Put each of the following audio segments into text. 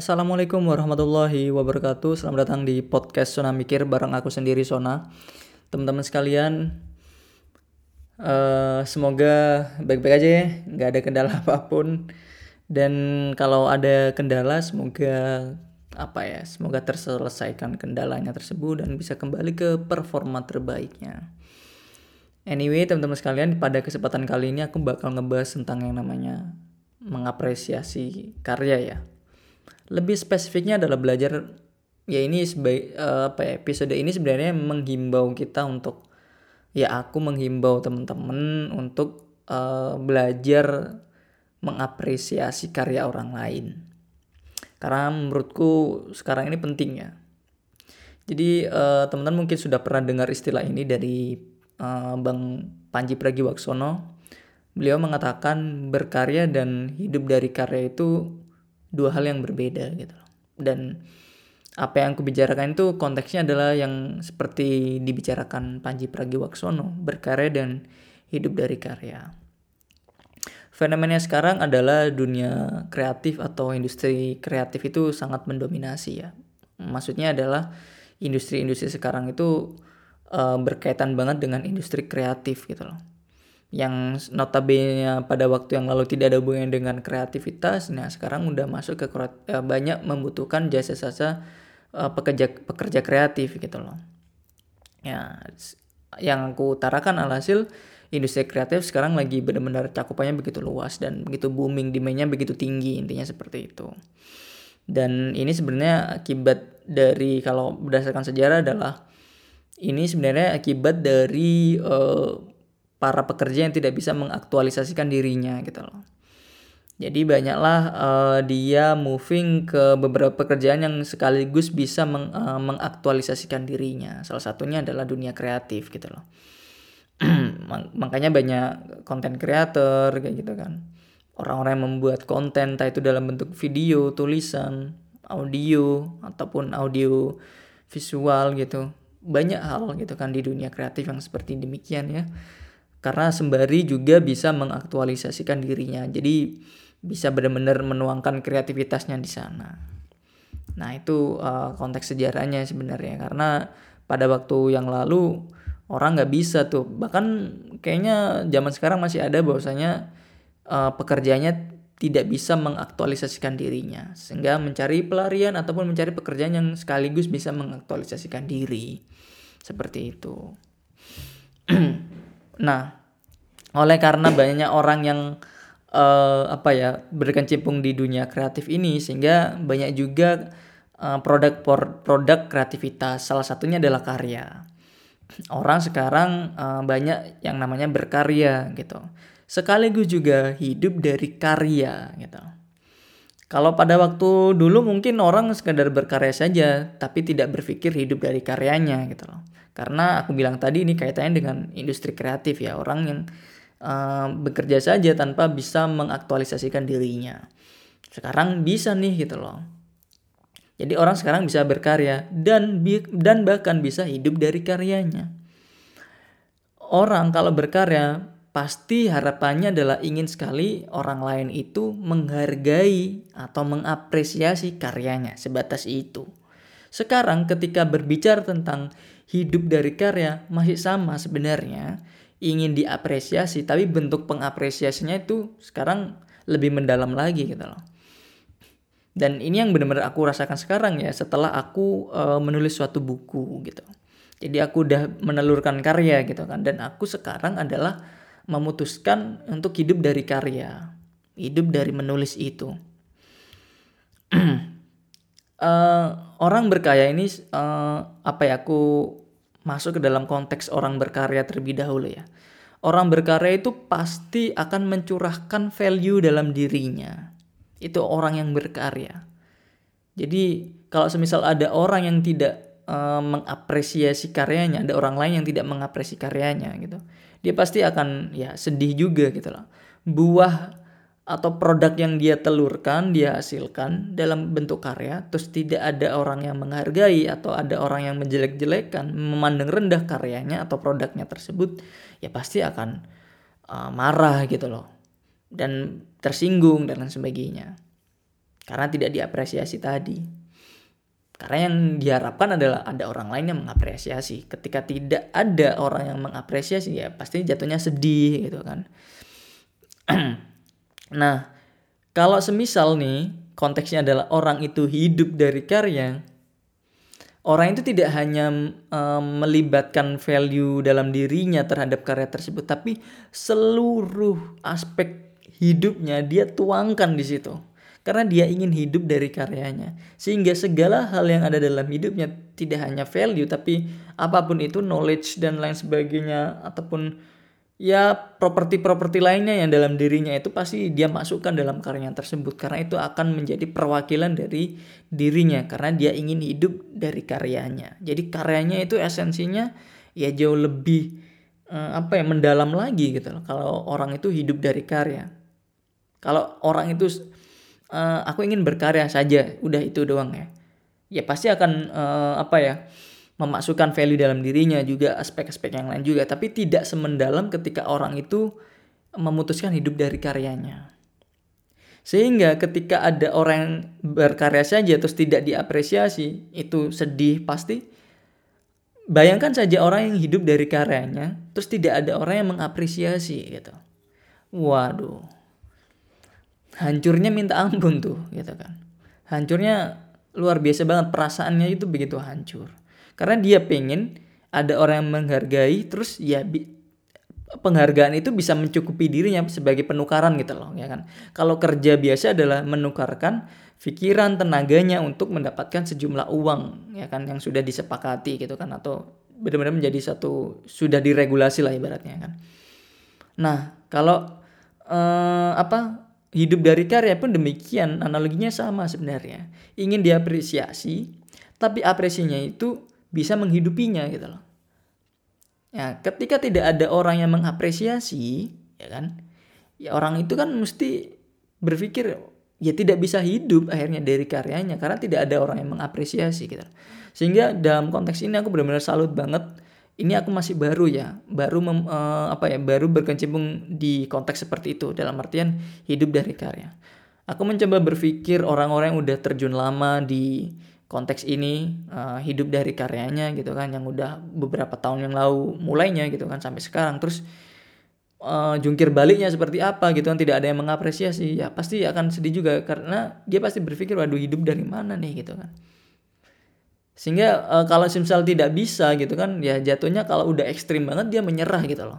Assalamualaikum warahmatullahi wabarakatuh. Selamat datang di podcast Sona Mikir bareng aku sendiri Sona. Teman-teman sekalian, uh, semoga baik-baik aja ya, nggak ada kendala apa pun. Dan kalau ada kendala, semoga apa ya, semoga terselesaikan kendalanya tersebut dan bisa kembali ke performa terbaiknya. Anyway, teman-teman sekalian, pada kesempatan kali ini aku bakal ngebahas tentang yang namanya mengapresiasi karya ya lebih spesifiknya adalah belajar ya ini sebaik uh, apa ya episode ini sebenarnya menghimbau kita untuk ya aku menghimbau teman-teman untuk uh, belajar mengapresiasi karya orang lain. Karena menurutku sekarang ini penting ya. Jadi uh, teman-teman mungkin sudah pernah dengar istilah ini dari uh, Bang Panji Pragiwaksono. Beliau mengatakan berkarya dan hidup dari karya itu dua hal yang berbeda gitu dan apa yang aku bicarakan itu konteksnya adalah yang seperti dibicarakan Panji Pragiwaksono berkarya dan hidup dari karya. Fenomena sekarang adalah dunia kreatif atau industri kreatif itu sangat mendominasi ya. Maksudnya adalah industri-industri sekarang itu uh, berkaitan banget dengan industri kreatif gitu loh yang notabene pada waktu yang lalu tidak ada hubungan dengan kreativitas, nah sekarang udah masuk ke uh, banyak membutuhkan jasa-jasa uh, pekerja pekerja kreatif gitu loh. Ya, yang aku utarakan alhasil industri kreatif sekarang lagi benar-benar cakupannya begitu luas dan begitu booming, demandnya begitu tinggi intinya seperti itu. Dan ini sebenarnya akibat dari kalau berdasarkan sejarah adalah ini sebenarnya akibat dari uh, para pekerja yang tidak bisa mengaktualisasikan dirinya gitu loh. Jadi banyaklah uh, dia moving ke beberapa pekerjaan yang sekaligus bisa meng, uh, mengaktualisasikan dirinya. Salah satunya adalah dunia kreatif gitu loh. Makanya banyak konten creator kayak gitu kan. Orang-orang yang membuat konten entah itu dalam bentuk video, tulisan, audio ataupun audio visual gitu. Banyak hal gitu kan di dunia kreatif yang seperti demikian ya karena sembari juga bisa mengaktualisasikan dirinya. Jadi bisa benar-benar menuangkan kreativitasnya di sana. Nah itu uh, konteks sejarahnya sebenarnya. Karena pada waktu yang lalu orang nggak bisa tuh. Bahkan kayaknya zaman sekarang masih ada bahwasanya uh, pekerjaannya tidak bisa mengaktualisasikan dirinya. Sehingga mencari pelarian ataupun mencari pekerjaan yang sekaligus bisa mengaktualisasikan diri. Seperti itu Nah, oleh karena banyaknya orang yang uh, apa ya berkecimpung di dunia kreatif ini sehingga banyak juga uh, produk produk kreativitas. Salah satunya adalah karya. Orang sekarang uh, banyak yang namanya berkarya gitu. Sekaligus juga hidup dari karya gitu kalau pada waktu dulu mungkin orang sekedar berkarya saja tapi tidak berpikir hidup dari karyanya gitu loh. Karena aku bilang tadi ini kaitannya dengan industri kreatif ya orang yang uh, bekerja saja tanpa bisa mengaktualisasikan dirinya. Sekarang bisa nih gitu loh. Jadi orang sekarang bisa berkarya dan dan bahkan bisa hidup dari karyanya. Orang kalau berkarya pasti harapannya adalah ingin sekali orang lain itu menghargai atau mengapresiasi karyanya sebatas itu. Sekarang ketika berbicara tentang hidup dari karya masih sama sebenarnya. Ingin diapresiasi tapi bentuk pengapresiasinya itu sekarang lebih mendalam lagi gitu loh. Dan ini yang benar-benar aku rasakan sekarang ya setelah aku uh, menulis suatu buku gitu. Jadi aku udah menelurkan karya gitu kan dan aku sekarang adalah memutuskan untuk hidup dari karya hidup dari menulis itu uh, orang berkaya ini uh, apa ya aku masuk ke dalam konteks orang berkarya terlebih dahulu ya. Orang berkarya itu pasti akan mencurahkan value dalam dirinya. Itu orang yang berkarya. Jadi kalau semisal ada orang yang tidak uh, mengapresiasi karyanya, ada orang lain yang tidak mengapresiasi karyanya gitu. Dia pasti akan ya sedih juga gitu loh. Buah atau produk yang dia telurkan, dia hasilkan dalam bentuk karya, terus tidak ada orang yang menghargai atau ada orang yang menjelek-jelekan, memandang rendah karyanya atau produknya tersebut, ya pasti akan uh, marah gitu loh. Dan tersinggung dan lain sebagainya. karena tidak diapresiasi tadi. Karena yang diharapkan adalah ada orang lain yang mengapresiasi. Ketika tidak ada orang yang mengapresiasi ya pasti jatuhnya sedih gitu kan. nah, kalau semisal nih konteksnya adalah orang itu hidup dari karya, orang itu tidak hanya um, melibatkan value dalam dirinya terhadap karya tersebut, tapi seluruh aspek hidupnya dia tuangkan di situ. Karena dia ingin hidup dari karyanya. Sehingga segala hal yang ada dalam hidupnya tidak hanya value tapi apa pun itu knowledge dan lain sebagainya ataupun ya properti-properti lainnya yang dalam dirinya itu pasti dia masukkan dalam karyanya tersebut karena itu akan menjadi perwakilan dari dirinya karena dia ingin hidup dari karyanya. Jadi karyanya itu esensinya ya jauh lebih eh, apa ya mendalam lagi gitu loh kalau orang itu hidup dari karya. Kalau orang itu uh, aku ingin berkarya saja, udah itu doang ya. Ya pasti akan uh, apa ya? memasukkan value dalam dirinya juga aspek-aspek yang lain juga. Tapi tidak semendalam ketika orang itu memutuskan hidup dari karyanya. Sehingga ketika ada orang yang berkarya saja terus tidak diapresiasi itu sedih pasti. Bayangkan saja orang yang hidup dari karyanya terus tidak ada orang yang mengapresiasi gitu. Waduh hancurnya minta ampun tuh gitu kan hancurnya luar biasa banget perasaannya itu begitu hancur karena dia pengen ada orang yang menghargai terus ya penghargaan itu bisa mencukupi dirinya sebagai penukaran gitu loh ya kan. Kalau kerja biasa adalah menukarkan pikiran tenaganya untuk mendapatkan sejumlah uang ya kan yang sudah disepakati gitu kan atau benar-benar menjadi satu sudah diregulasi lah ibaratnya kan. Nah, kalau eh, apa hidup dari karya pun demikian analoginya sama sebenarnya. Ingin diapresiasi tapi apresiasinya itu bisa menghidupinya gitu loh. Ya, ketika tidak ada orang yang mengapresiasi, ya kan? Ya orang itu kan mesti berpikir ya tidak bisa hidup akhirnya dari karyanya karena tidak ada orang yang mengapresiasi gitu. Sehingga dalam konteks ini aku benar-benar salut banget. Ini aku masih baru ya, baru mem, uh, apa ya, baru berkecimpung di konteks seperti itu dalam artian hidup dari karya. Aku mencoba berpikir orang-orang yang udah terjun lama di konteks ini uh, hidup dari karyanya gitu kan yang udah beberapa tahun yang lalu mulainya gitu kan sampai sekarang. Terus uh, jungkir baliknya seperti apa gitu kan tidak ada yang mengapresiasi ya pasti akan sedih juga karena dia pasti berpikir waduh hidup dari mana nih? gitu kan sehingga uh, kalau simsal tidak bisa gitu kan ya jatuhnya kalau udah ekstrim banget dia menyerah gitu loh.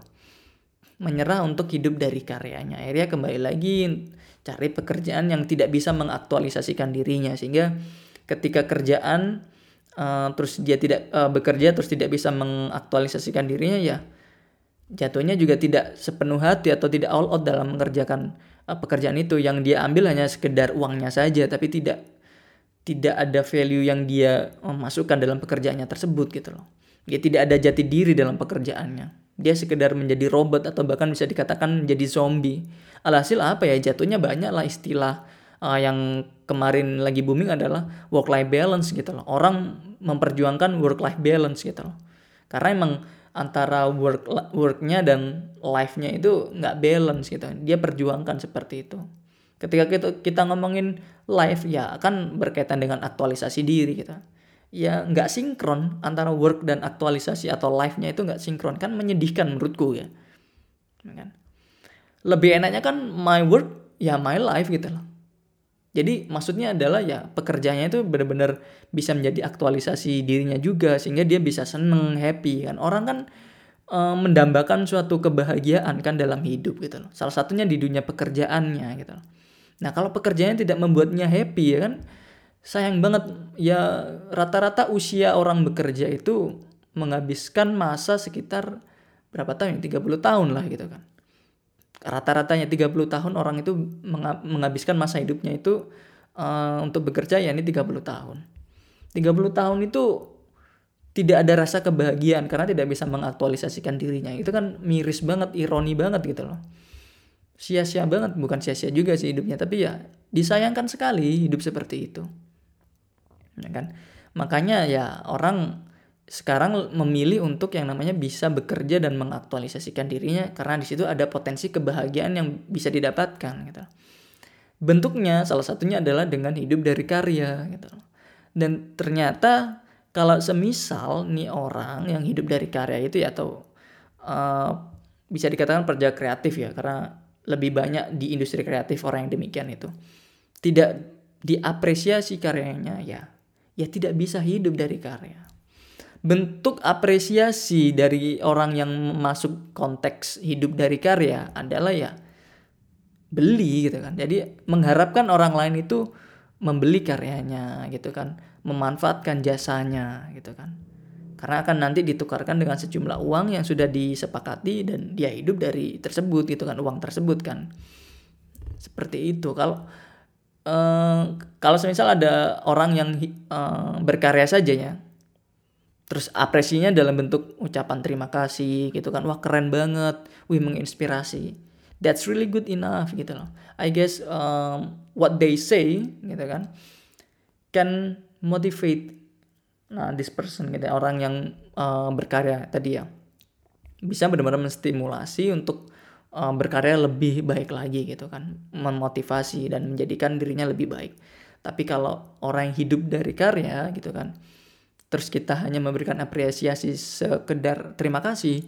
Menyerah untuk hidup dari karyanya. Akhirnya kembali lagi cari pekerjaan yang tidak bisa mengaktualisasikan dirinya. Sehingga ketika kerjaan uh, terus dia tidak uh, bekerja terus tidak bisa mengaktualisasikan dirinya ya jatuhnya juga tidak sepenuh hati atau tidak all out dalam mengerjakan uh, pekerjaan itu. Yang dia ambil hanya sekedar uangnya saja tapi tidak tidak ada value yang dia masukkan dalam pekerjaannya tersebut gitu loh dia tidak ada jati diri dalam pekerjaannya dia sekedar menjadi robot atau bahkan bisa dikatakan menjadi zombie alhasil apa ya jatuhnya banyak lah istilah uh, yang kemarin lagi booming adalah work life balance gitu loh. Orang memperjuangkan work life balance gitu loh. Karena emang antara work worknya dan life-nya itu nggak balance gitu. Dia perjuangkan seperti itu. Ketika kita kita ngomongin life ya kan berkaitan dengan aktualisasi diri gitu. Ya nggak sinkron antara work dan aktualisasi atau life-nya itu nggak sinkron kan menyedihkan menurutku ya. ya kan? Lebih enaknya kan my work ya my life gitu loh jadi maksudnya adalah ya pekerjaannya itu benar-benar bisa menjadi aktualisasi dirinya juga sehingga dia bisa seneng, happy kan. Orang kan e, mendambakan suatu kebahagiaan kan dalam hidup gitu loh. Salah satunya di dunia pekerjaannya gitu loh. Nah, kalau pekerjaannya tidak membuatnya happy ya kan sayang banget ya rata-rata usia orang bekerja itu menghabiskan masa sekitar berapa tahun? 30 ya? tahun lah gitu kan rata-ratanya 30 tahun orang itu menghabiskan masa hidupnya itu uh, untuk bekerja ya ini 30 tahun. 30 tahun itu tidak ada rasa kebahagiaan karena tidak bisa mengaktualisasikan dirinya. Itu kan miris banget, ironi banget gitu loh. Sia-sia banget, bukan sia-sia juga sih hidupnya, tapi ya disayangkan sekali hidup seperti itu. Ya kan? Makanya ya orang sekarang memilih untuk yang namanya bisa bekerja dan mengaktualisasikan dirinya karena di situ ada potensi kebahagiaan yang bisa didapatkan gitu. bentuknya salah satunya adalah dengan hidup dari karya gitu dan ternyata kalau semisal nih orang yang hidup dari karya itu ya atau uh, bisa dikatakan pekerja kreatif ya karena lebih banyak di industri kreatif orang yang demikian itu. Tidak diapresiasi karyanya ya ya tidak bisa hidup dari karya. Bentuk apresiasi dari orang yang masuk konteks hidup dari karya adalah ya beli gitu kan. Jadi mengharapkan orang lain itu membeli karyanya gitu kan. Memanfaatkan jasanya gitu kan karena akan nanti ditukarkan dengan sejumlah uang yang sudah disepakati dan dia hidup dari tersebut gitu kan uang tersebut kan. Seperti itu. Kalau uh, kalau misal ada orang yang uh, berkarya saja ya terus apresinya dalam bentuk ucapan terima kasih gitu kan wah keren banget wih menginspirasi. That's really good enough gitu loh. I guess um, what they say gitu kan can motivate nah this person gitu orang yang uh, berkarya tadi ya. Bisa benar-benar menstimulasi untuk uh, berkarya lebih baik lagi gitu kan. Memotivasi dan menjadikan dirinya lebih baik. Tapi kalau orang yang hidup dari karya gitu kan terus kita hanya memberikan apresiasi sekedar terima kasih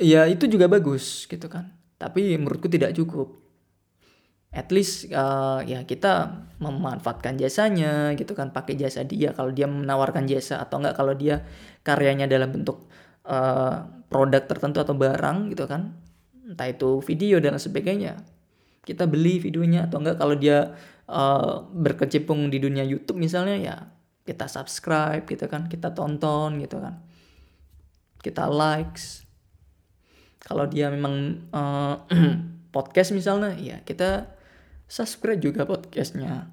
ya itu juga bagus gitu kan. Tapi menurutku tidak cukup at least uh, ya kita memanfaatkan jasanya gitu kan pakai jasa dia kalau dia menawarkan jasa atau enggak kalau dia karyanya dalam bentuk uh, produk tertentu atau barang gitu kan. Entah itu video dan sebagainya. Kita beli videonya atau enggak kalau dia uh, berkecimpung di dunia YouTube misalnya ya kita subscribe gitu kan kita tonton gitu kan. Kita likes. Kalau dia memang uh, podcast misalnya ya kita subscribe juga podcastnya.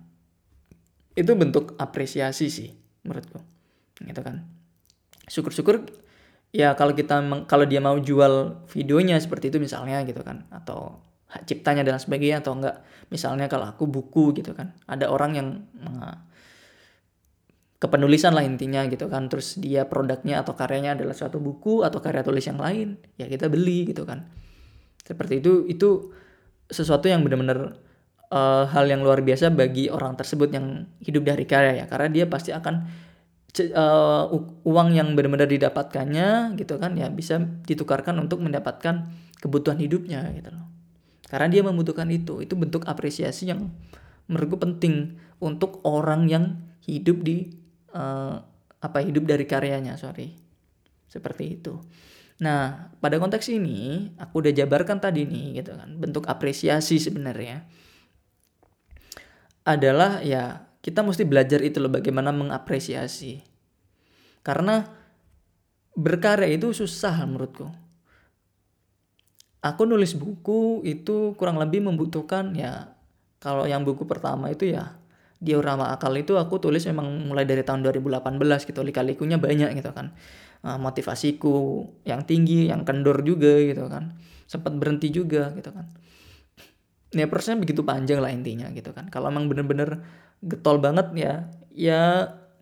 Itu bentuk apresiasi sih menurutku. Gitu kan. Syukur-syukur ya kalau kita kalau dia mau jual videonya seperti itu misalnya gitu kan atau hak ciptanya dan sebagainya atau enggak. Misalnya kalau aku buku gitu kan ada orang yang kepenulisan lah intinya gitu kan. Terus dia produknya atau karyanya adalah suatu buku atau karya tulis yang lain ya kita beli gitu kan. Seperti itu itu sesuatu yang benar-benar uh, hal yang luar biasa bagi orang tersebut yang hidup dari karya ya. Karena dia pasti akan uh, uang yang benar-benar didapatkannya gitu kan ya bisa ditukarkan untuk mendapatkan kebutuhan hidupnya gitu loh. Karena dia membutuhkan itu. Itu bentuk apresiasi yang menurutku penting untuk orang yang hidup di uh, apa hidup dari karyanya sorry. Seperti itu. Nah pada konteks ini aku udah jabarkan tadi nih gitu kan bentuk apresiasi sebenarnya adalah ya kita mesti belajar itu loh bagaimana mengapresiasi. Karena berkarya itu susah menurutku. Aku nulis buku itu kurang lebih membutuhkan ya kalau yang buku pertama itu ya diorama akal itu aku tulis memang mulai dari tahun 2018 gitu lika-likunya banyak gitu kan. Uh, motivasiku yang tinggi yang kendor juga gitu kan. Sempat berhenti juga gitu kan ya prosesnya begitu panjang lah intinya gitu kan. Kalau emang bener-bener getol banget ya ya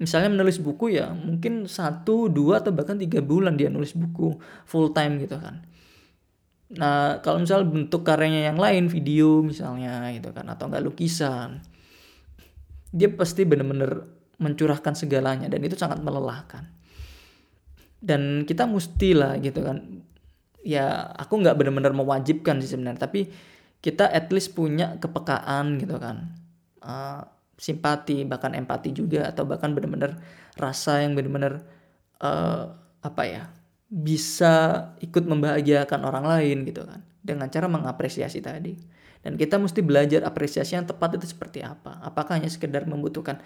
misalnya menulis buku ya mungkin satu dua atau bahkan tiga bulan dia nulis buku full time gitu kan. Nah kalau misalnya bentuk karyanya yang lain video misalnya gitu kan atau enggak lukisan dia pasti benar-benar mencurahkan segalanya dan itu sangat melelahkan. Dan kita mesti lah gitu kan. Ya aku nggak benar-benar mewajibkan sih sebenarnya tapi kita at least punya kepekaan gitu kan. Uh, simpati bahkan empati juga atau bahkan benar-benar rasa yang benar-benar uh, apa ya bisa ikut membahagiakan orang lain gitu kan. Dengan cara mengapresiasi tadi. Dan kita mesti belajar apresiasi yang tepat itu seperti apa. Apakah hanya sekedar membutuhkan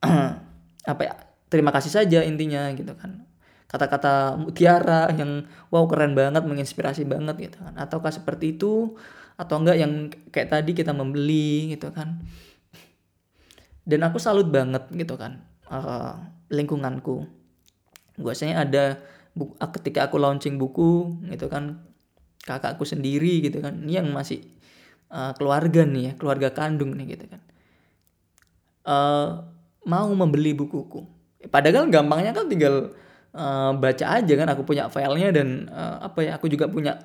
apa ya terima kasih saja intinya gitu kan. Kata-kata mutiara yang wow keren banget menginspirasi banget gitu kan. Ataukah seperti itu atau enggak yang kayak tadi kita membeli gitu kan. Dan aku salut banget gitu kan uh, lingkunganku. Biasanya ada buku, ketika aku launching buku gitu kan kakakku sendiri gitu kan ini yang masih uh, keluarga nih ya keluarga kandung nih gitu kan. Uh, mau membeli bukuku. Padahal gampangnya kan tinggal uh, baca aja kan aku punya filenya dan uh, apa ya aku juga punya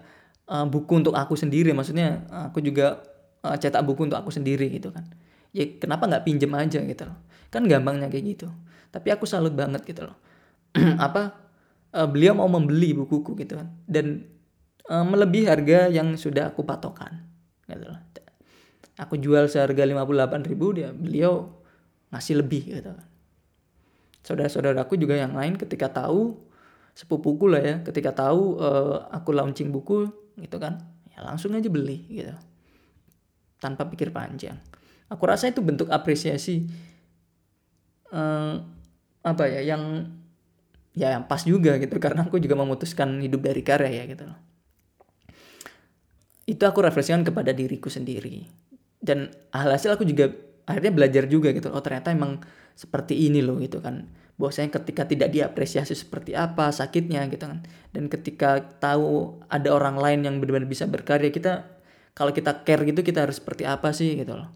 uh, buku untuk aku sendiri. Maksudnya aku juga uh, cetak buku untuk aku sendiri gitu kan. Ya kenapa nggak pinjem aja gitu loh. Kan gampangnya kayak gitu. Tapi aku salut banget gitu loh. Apa uh, beliau mau membeli bukuku gitu kan. Dan uh, melebihi harga yang sudah aku patokan gitu loh. Aku jual seharga 58 ribu dia beliau ngasih lebih gitu kan. Saudara-saudaraku juga yang lain ketika tahu sepupuku lah ya. Ketika tahu uh, aku launching buku gitu kan. Ya langsung aja beli gitu. Tanpa pikir panjang. Aku rasa itu bentuk apresiasi uh, apa ya yang ya yang pas juga gitu. Karena aku juga memutuskan hidup dari karya ya gitu loh. Itu aku refleksikan kepada diriku sendiri. Dan hasil aku juga akhirnya belajar juga gitu oh ternyata emang seperti ini loh gitu kan. Bahwasanya ketika tidak diapresiasi seperti apa sakitnya gitu kan. Dan ketika tahu ada orang lain yang benar-benar bisa berkarya kita kalau kita care gitu kita harus seperti apa sih gitu loh.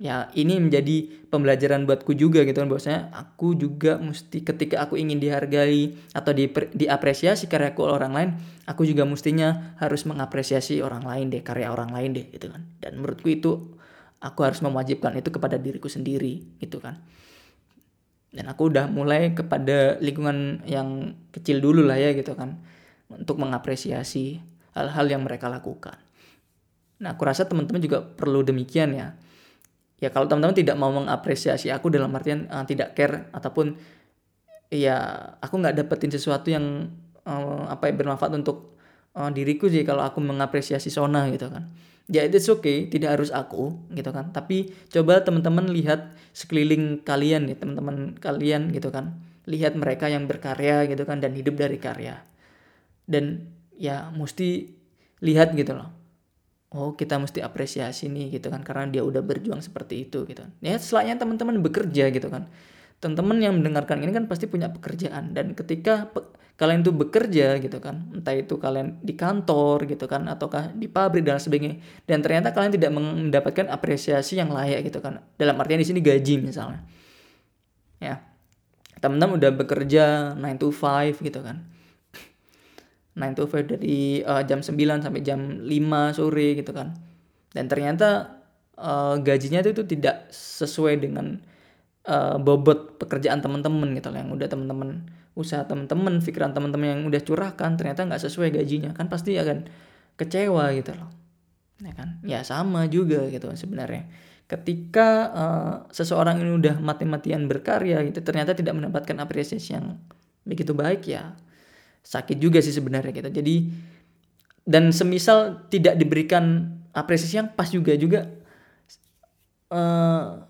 Ya ini menjadi pembelajaran buatku juga gitu kan. Bahwasanya aku juga mesti ketika aku ingin dihargai atau di, diapresiasi karyaku oleh orang lain aku juga mestinya harus mengapresiasi orang lain deh karya orang lain deh gitu kan. Dan menurutku itu aku harus mewajibkan itu kepada diriku sendiri gitu kan. Dan aku udah mulai kepada lingkungan yang kecil dulu lah ya gitu kan. Untuk mengapresiasi hal-hal yang mereka lakukan. Nah aku rasa teman-teman juga perlu demikian ya. Ya kalau teman-teman tidak mau mengapresiasi aku dalam artian uh, tidak care ataupun ya aku nggak dapetin sesuatu yang uh, apa ya bermanfaat untuk uh, diriku sih kalau aku mengapresiasi Sona gitu kan. Ya it's okay tidak harus aku gitu kan. Tapi coba teman-teman lihat sekeliling kalian nih teman-teman kalian gitu kan. Lihat mereka yang berkarya gitu kan dan hidup dari karya. Dan ya mesti lihat gitu loh. Oh kita mesti apresiasi nih gitu kan karena dia udah berjuang seperti itu gitu. Ya setelahnya teman-teman bekerja gitu kan. Teman-teman yang mendengarkan ini kan pasti punya pekerjaan. Dan ketika pe kalian tuh bekerja gitu kan. Entah itu kalian di kantor gitu kan ataukah di pabrik dan sebagainya. Dan ternyata kalian tidak mendapatkan apresiasi yang layak gitu kan. Dalam artian di sini gaji misalnya. Ya. Teman-teman udah bekerja 9 to 5 gitu kan. 9 to 5 dari uh, jam 9 sampai jam 5 sore gitu kan. Dan ternyata uh, gajinya itu, itu tidak sesuai dengan uh, bobot pekerjaan teman-teman gitu yang udah teman-teman usaha teman-teman, pikiran teman-teman yang udah curahkan ternyata nggak sesuai gajinya, kan pasti akan kecewa gitu loh. Ya kan? Ya sama juga gitu sebenarnya. Ketika uh, seseorang ini udah mati-matian berkarya gitu ternyata tidak mendapatkan apresiasi yang begitu baik ya sakit juga sih sebenarnya gitu. Jadi dan semisal tidak diberikan apresiasi yang pas juga juga uh,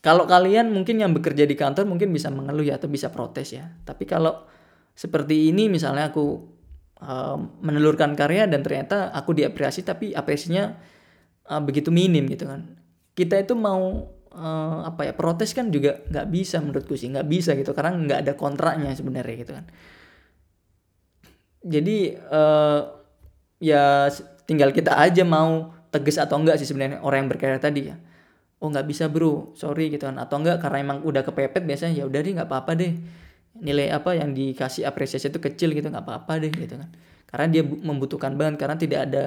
kalau kalian mungkin yang bekerja di kantor mungkin bisa mengeluh ya atau bisa protes ya. Tapi kalau seperti ini misalnya aku uh, menelurkan karya dan ternyata aku diapresiasi tapi apresiasinya uh, begitu minim gitu kan. Kita itu mau uh, apa ya protes kan juga nggak bisa menurutku sih nggak bisa gitu karena nggak ada kontraknya sebenarnya gitu kan. Jadi uh, ya tinggal kita aja mau tegas atau enggak sih sebenarnya orang yang berkarya tadi ya oh nggak bisa bro. Sorry gitu kan. Atau enggak karena emang udah kepepet biasanya ya udah deh nggak apa-apa deh. Nilai apa yang dikasih apresiasi itu kecil gitu nggak apa-apa deh gitu kan. Karena dia membutuhkan banget karena tidak ada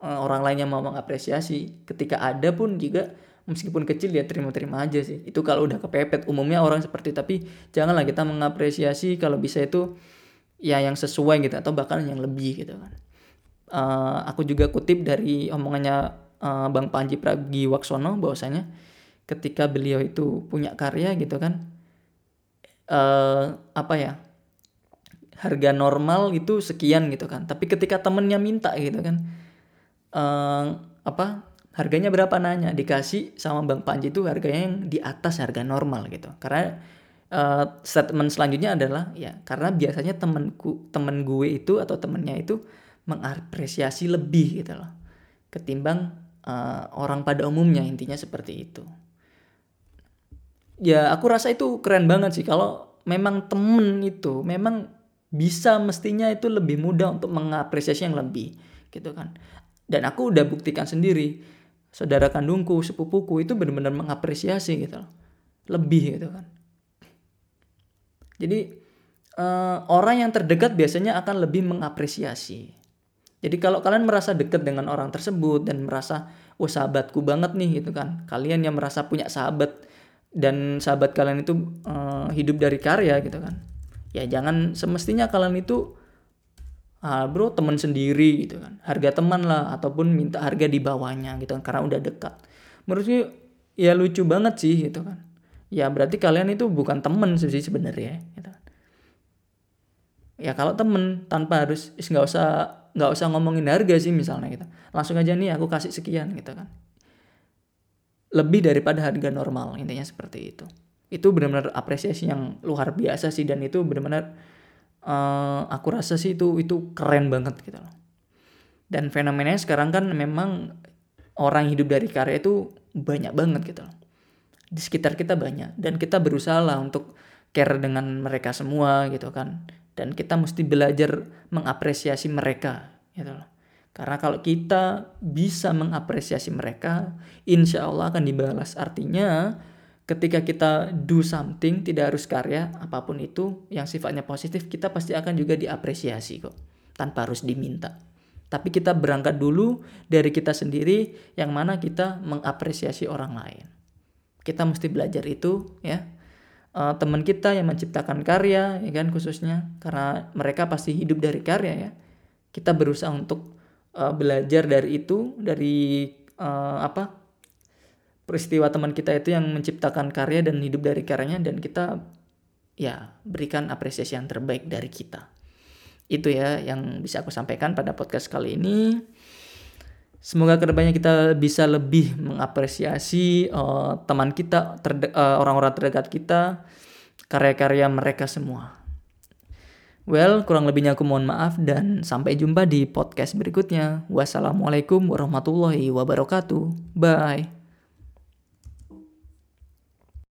uh, orang lain yang mau mengapresiasi. Ketika ada pun juga meskipun kecil ya terima-terima aja sih. Itu kalau udah kepepet umumnya orang seperti tapi janganlah kita mengapresiasi kalau bisa itu ya yang sesuai gitu atau bahkan yang lebih gitu kan. Uh, aku juga kutip dari omongannya uh, Bang Panji Pragiwaksono bahwasanya ketika beliau itu punya karya gitu kan uh, apa ya harga normal itu sekian gitu kan. Tapi ketika temennya minta gitu kan uh, apa harganya berapa nanya dikasih sama Bang Panji itu harganya yang di atas harga normal gitu. Karena uh, statement selanjutnya adalah ya karena biasanya temenku temen gue itu atau temennya itu mengapresiasi lebih gitu loh ketimbang uh, orang pada umumnya intinya seperti itu. Ya aku rasa itu keren banget sih. Kalau memang temen itu memang bisa mestinya itu lebih mudah untuk mengapresiasi yang lebih gitu kan. Dan aku udah buktikan sendiri saudara kandungku sepupuku itu benar-benar mengapresiasi gitu loh. Lebih gitu kan. Jadi uh, orang yang terdekat biasanya akan lebih mengapresiasi jadi kalau kalian merasa dekat dengan orang tersebut dan merasa oh sahabatku banget nih gitu kan. Kalian yang merasa punya sahabat dan sahabat kalian itu uh, hidup dari karya gitu kan. Ya jangan semestinya kalian itu ah bro teman sendiri gitu kan. Harga teman lah ataupun minta harga di bawahnya gitu kan karena udah dekat. Menurutnya ya lucu banget sih gitu kan. Ya berarti kalian itu bukan temen sih sebenarnya gitu kan. ya kalau temen tanpa harus nggak usah nggak usah ngomongin harga sih misalnya gitu. Langsung aja nih aku kasih sekian gitu kan. Lebih daripada harga normal intinya seperti itu. Itu benar-benar apresiasi yang luar biasa sih dan itu benar-benar uh, aku rasa sih itu itu keren banget gitu loh. Dan fenomenanya sekarang kan memang orang hidup dari karya itu banyak banget gitu loh. Di sekitar kita banyak. Dan kita berusaha lah untuk care dengan mereka semua gitu kan dan kita mesti belajar mengapresiasi mereka gitu loh karena kalau kita bisa mengapresiasi mereka, insya Allah akan dibalas. Artinya, ketika kita do something, tidak harus karya, apa pun itu yang sifatnya positif, kita pasti akan juga diapresiasi kok. Tanpa harus diminta. Tapi kita berangkat dulu dari kita sendiri, yang mana kita mengapresiasi orang lain. Kita mesti belajar itu ya. Uh, teman kita yang menciptakan karya, ya kan khususnya, karena mereka pasti hidup dari karya ya. Kita berusaha untuk uh, belajar dari itu dari uh, apa peristiwa teman kita itu yang menciptakan karya dan hidup dari karyanya dan kita ya berikan apresiasi yang terbaik dari kita. Itu ya yang bisa aku sampaikan pada podcast kali ini semoga ke depannya kita bisa lebih mengapresiasi uh, teman kita orang-orang terdekat kita karya-karya mereka semua Well, kurang lebihnya aku mohon maaf dan sampai jumpa di podcast berikutnya. Wassalamualaikum warahmatullahi wabarakatuh. Bye.